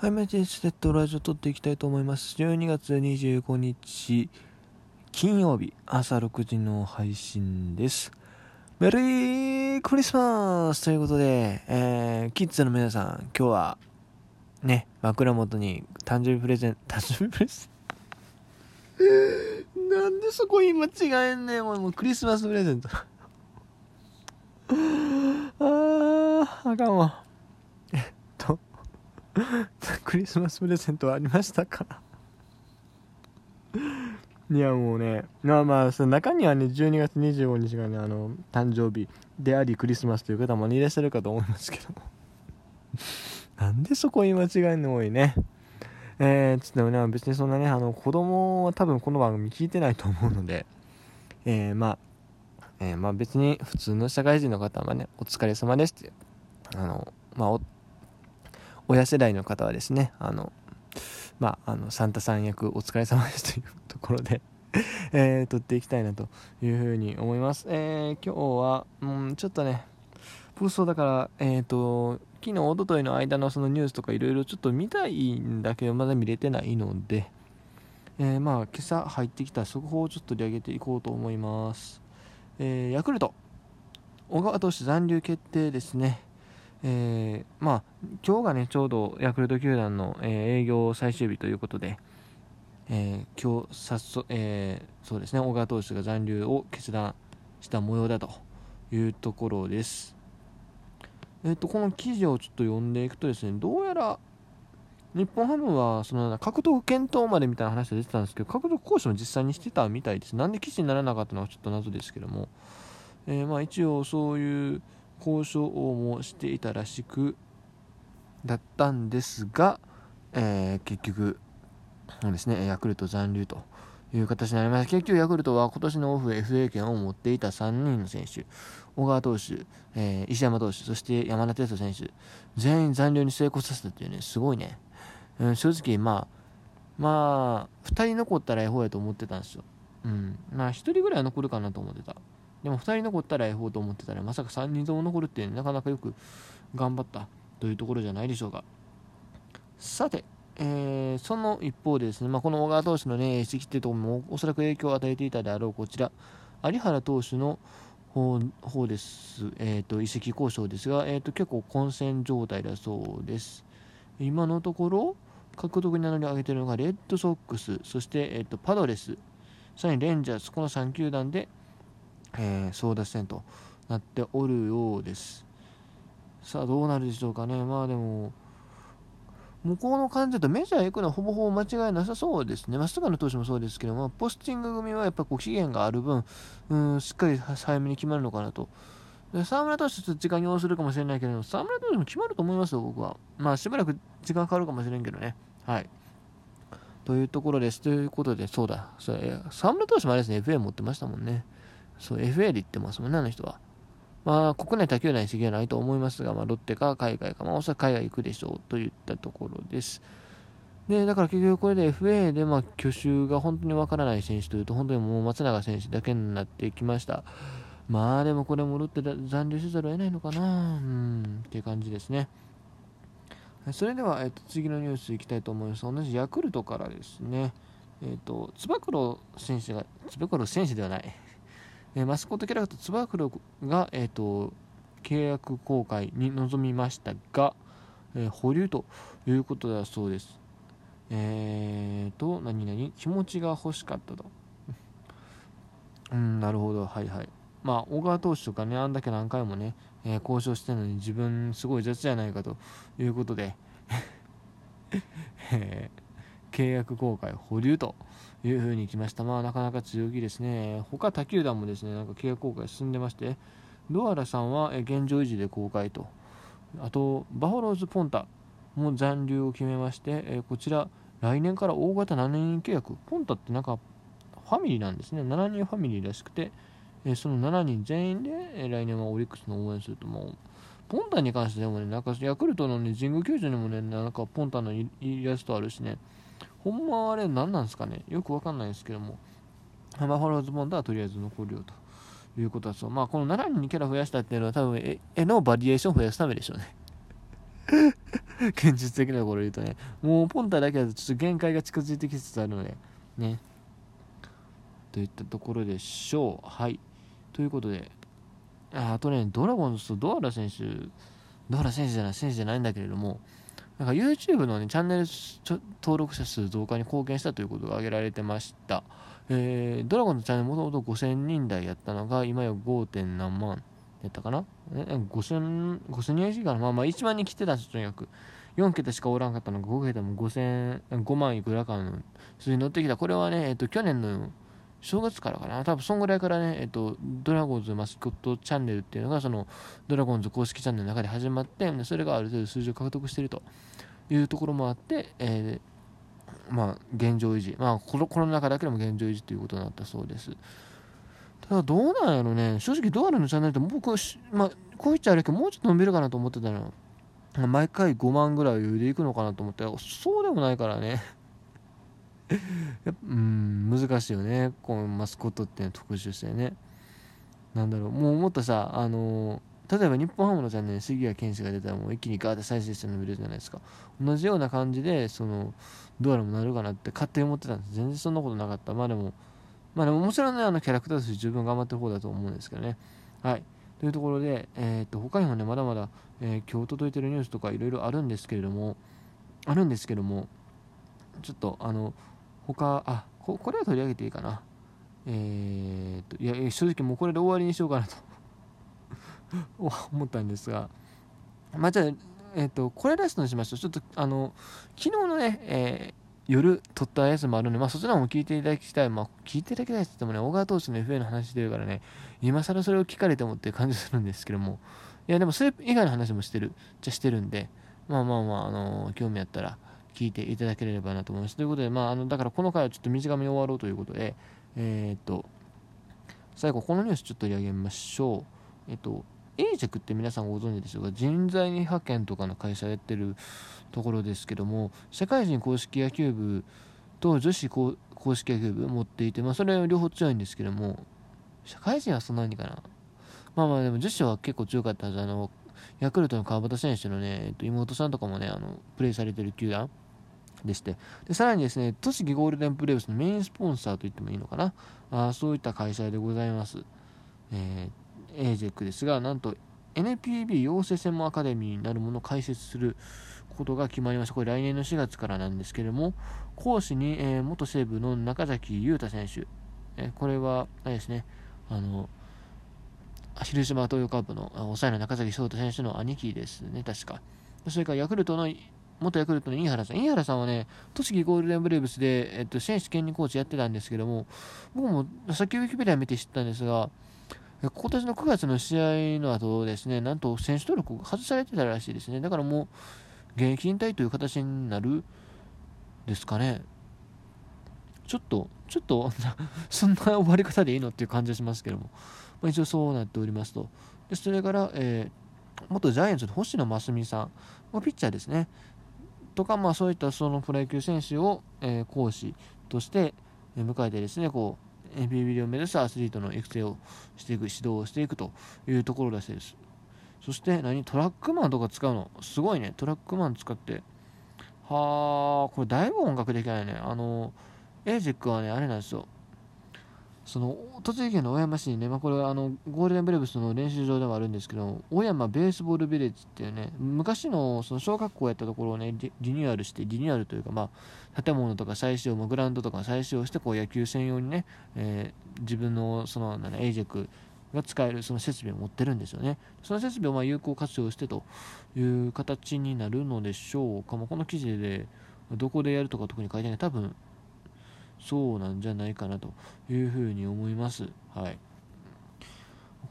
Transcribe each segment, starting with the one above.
はい、マジでステッドラジオ撮っていきたいと思います。12月25日、金曜日、朝6時の配信です。メリークリスマスということで、えー、キッズの皆さん、今日は、ね、枕元に誕生日プレゼン、誕生日プレゼン？なんでそこ今違えんねん、もうクリスマスプレゼント。あー、あかんわ。クリスマスプレゼントはありましたか？いやもうねまあまあその中にはね12月25日がねあの誕生日でありクリスマスという方もいらっしゃるかと思いますけど なんでそこ言い間違えんの多いね。えー、つってもね別にそんなねあの子供は多分この番組聞いてないと思うので。えー、まあえー、まあ別に普通の社会人の方はねお疲れ様ですってあのまあ親世代の方はですね、あの、まあ、あの、サンタさん役お疲れ様ですというところで えー、撮っていきたいなというふうに思います。えー、今日は、うん、ちょっとね、風葬だから、えっ、ー、と、昨日、おとといの間のそのニュースとかいろいろちょっと見たいんだけど、まだ見れてないので、えー、まあ、今朝入ってきた速報をちょっと取り上げていこうと思います。えー、ヤクルト、小川投手残留決定ですね。えー、まあ、今日がね、ちょうどヤクルト球団の、えー、営業最終日ということで、えー、今日早速、えー、そうですね、小川投手が残留を決断した模様だというところです。えっ、と、この記事をちょっと読んでいくとですね、どうやら日本ハムはその獲得検討までみたいな話が出てたんですけど、獲得交渉も実際にしてたみたいです。なんで記事にならなかったのかちょっと謎ですけども、えまあ一応そういう、交渉もしていたらしくだったんですが、えー、結局ですねヤクルト残留という形になりました。結局ヤクルトは今年のオフ FA 権を持っていた3人の選手。小川投手、えー、石山投手そして山田哲人選手。全員残留に成功させたっていうねすごいね、うん、正直まあまあ2人残ったらええ方やと思ってたんですよ。うんまあ1人ぐらいは残るかなと思ってた。でも2人残ったらええ方と思ってたらまさか3人とも残るってなかなかよく頑張ったというところじゃないでしょうか。さて、えー、その一方でですね、まあ、この小川投手のね移籍っていうところもおそらく影響を与えていたであろうこちら有原投手の方方です、えーと、移籍交渉ですが、えーと、結構混戦状態だそうです。今のところ獲得に名乗りを上げているのがレッドソックスそして、えーとパドレスさらにレンジャーズこの3球団でえー、争奪戦となっておるようです。さあ、どうなるでしょうかね。まあでも、向こうの感じだとメジャー行くのはほぼほぼ間違いなさそうですね。まっすぐの投手もそうですけども、ポスティング組はやっぱこう期限がある分、うん、しっかり早めに決まるのかなと。で沢村投手と時間に要するかもしれないけど、沢村投手も決まると思いますよ、僕は。まあしばらく時間かかるかもしれんけどね。はい。というところです。ということで、そうだ。それ沢村投手もあれですね、FA 持ってましたもんね。そう、FA で言ってますもんね、あの人は。まあ、国内卓球内席はないと思いますが、まあ、ロッテか海外か、まあ、おそらく海外行くでしょうといったところです。で、だから結局これで FA で、まあ、去就が本当にわからない選手というと、本当にもう松永選手だけになってきました。まあ、でもこれもロッテ残留せざるを得ないのかな、うん、っていう感じですね。それでは、えっと、次のニュースいきたいと思います。同じヤクルトからですね、えっと、つば九郎選手が、つば九郎選手ではない、えマスコットキャラクターつば九郎が、えーと、契約更改に臨みましたが、えー、保留ということだそうです。えーと、何々？気持ちが欲しかったと。うん、なるほど、はいはい。まあ、小川投手とかね、あんだけ何回もね、えー、交渉してるのに自分すごい雑じゃないかということでえー、契約更改保留というふうに来ました。まあ、なかなか強気ですね。他他球団もですね、なんか契約公開進んでまして、ドアラさんは現状維持で公開と、あと、バファローズ・ポンタも残留を決めまして、えこちら、来年から大型7人契約、ポンタってなんかファミリーなんですね、7人ファミリーらしくて、えその7人全員で、え来年はオリックスの応援すると、もう、ポンタに関してでもね、なんかヤクルトの、ね、神宮球場にもね、なんかポンタのイラストあるしね、ほんまはあれ何なんですかね。よくわかんないですけども、バファローズボンドはとりあえず残るよということだそう。まあ、この7人にキャラ増やしたっていうのは多分絵のバリエーションを増やすためでしょうね。現実的なところ言うとね。もうポンタだけだとちょっと限界が近づいてきつつあるので。ね。といったところでしょう。はい。ということで。あとねドラゴンズとドアラ選手。ドアラ選手じゃない選手じゃないんだけれども。なんか YouTube の、ね、チャンネル登録者数増加に貢献したということが挙げられてました。えー、ドラゴンのチャンネルもともと5000人台やったのが今や 5. 何万やったかな ?5000、5000人以上かなまあまあ1万人来てたんですとにかく。4桁しかおらんかったのが5桁も5000、5万いくらかの数字に乗ってきた。これはね、えっと、去年の正月からかな？多分そんぐらいからね、えっと、ドラゴンズマスコットチャンネルっていうのがそのドラゴンズ公式チャンネルの中で始まってそれがある程度数字を獲得しているというところもあって、えー、まあ現状維持。まあコロコロナ禍だけでも現状維持ということになったそうです。ただどうなんやろね。正直ドアルのチャンネルって僕まあこう言っちゃあれけどもうちょっと伸びるかなと思ってたの毎回5万ぐらい余裕でいくのかなと思ってそうでもないからね。うん難しいよね。このマスコットって特殊性ね。なんだろう。もうもっとさあの、例えば日本ハムのチャンネルに杉谷拳士が出たらもう一気にガーッて再生して伸びるじゃないですか。同じような感じでそのどうやらもなるかなって勝手に思ってたんです。全然そんなことなかった。まあでもまあでももちろんねあのキャラクターとして十分頑張ってる方だと思うんですけどね。はい。というところで、えー、っと他にもねまだまだ、えー、今日届いてるニュースとかいろいろあるんですけれどもあるんですけどもちょっとあの他、あ、ここれは取り上げていいかな。えー、っと、いや、正直もうこれで終わりにしようかなと 思ったんですが、まあ、じゃあ、えー、っと、これラストにしましょう。ちょっと、あの、昨日のね、えー、夜撮ったやつもあるので、まあ、そちらも聞いていただきたい。まあ、聞いていただきたいって言ってもね、小川投手の FA の話してるからね、今更それを聞かれてもっていう感じするんですけども、いや、でもそれ以外の話もしてる、じゃしてるんで、まあまあまあ、あの興味あったら、聞いていただければなと思います。ということで、まあ、あのだからこの回はちょっと短めに終わろうということで、えー、っと、最後、このニュースちょっと取り上げましょう。えっと、エージェクって皆さんご存知でしょうか人材派遣とかの会社やってるところですけども、社会人公式野球部と女子公式野球部持っていて、まあ、それは両方強いんですけども、社会人はそんなにかな。まあまあでも女子は結構強かったはず。あの、ヤクルトの川端選手のね、えっと、妹さんとかもね、あの、プレーされてる球団でして。でさらにですね栃木ゴールデンブレーブスのメインスポンサーと言ってもいいのかな。あそういった会社でございます、えー、AJEC ですがなんと NPB 養成専門アカデミーになるものを開設することが決まりました。これ来年の4月からなんですけれども講師に、えー、元西武の中崎裕太選手、えー、これはあれですねあの広島東洋カープの抑えの中崎翔太選手の兄貴ですね確かそれからヤクルトの元ヤクルトの飯原さん。飯原さんはね、栃木ゴールデンブレーブスで、えっと、選手兼任コーチやってたんですけども、僕もさっきウィキペディア見て知ったんですが、今年の9月の試合の後ですね、なんと選手登録外されてたらしいですね。だからもう、現役引退という形になるですかね。ちょっと、ちょっと そんな終わり方でいいのっていう感じがしますけども、まあ、一応そうなっておりますと。でそれから、えー、元ジャイアンツの星野真澄さん、まあピッチャーですね。とか、まあ、そういったそのプロ野球選手を、えー、講師として迎えてですねこう NPB を目指すアスリートの育成をしていく指導をしていくというところらしいです。そして何？トラックマンとか使うの？すごいね。トラックマン使って。はあこれだいぶ音楽できないね。あのエイジックはねあれなんですよ。その栃木県の小山市にね、まあ、これはあのゴールデンブレーブスの練習場でもあるんですけど小山ベースボールビレッジっていうね昔のその小学校やったところをねリニューアルしてリニューアルというか、まあ、建物とか再使用、グラウンドとか再使用してこう野球専用にね、えー、自分のそのエイジェクが使えるその設備を持ってるんですよね。その設備をま有効活用してという形になるのでしょうか、まあ、この記事でどこでやるとか特に書いてない。多分そうなんじゃないかなというふうに思います。はい。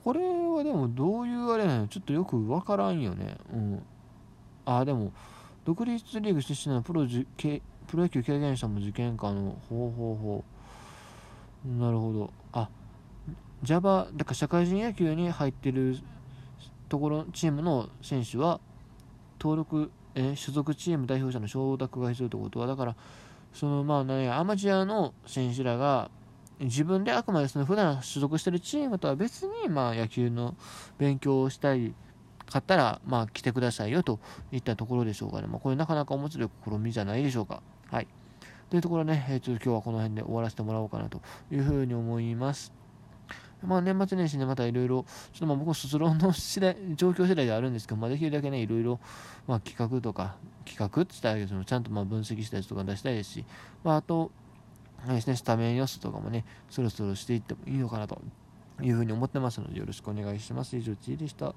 これはでもどういうあれなの？ちょっとよくわからんよね。うん。あ、でも、独立リーグ出身の？プロプロ野球経験者も受験科の、ほうほうほう。なるほど。あ、Java、だから社会人野球に入ってるところ、チームの選手は、登録、え所属チーム代表者の承諾が必要ということは、だから、そのまあね、アマチュアの選手らが自分であくまでその普段所属してるチームとは別にまあ野球の勉強をしたり買ったら、まあ、来てくださいよといったところでしょうかね。まあ、これなかなか面白い試みじゃないでしょうか。はい。というところね、えー、ちょっと今日はこの辺で終わらせてもらおうかなというふうに思います。まあ、年末年始ね、またいろいろ、ちょっとまあ僕も卒論の次第状況次第であるんですけど、まあ、できるだけね、いろいろ、ま、企画とか、企画って言ったらけど、ちゃんとまあ分析したりとか出したいですし、まあ、あと、ですね、スタメン予想とかもね、そろそろしていってもいいのかなというふうに思ってますので、よろしくお願いします。以上、ちいでした。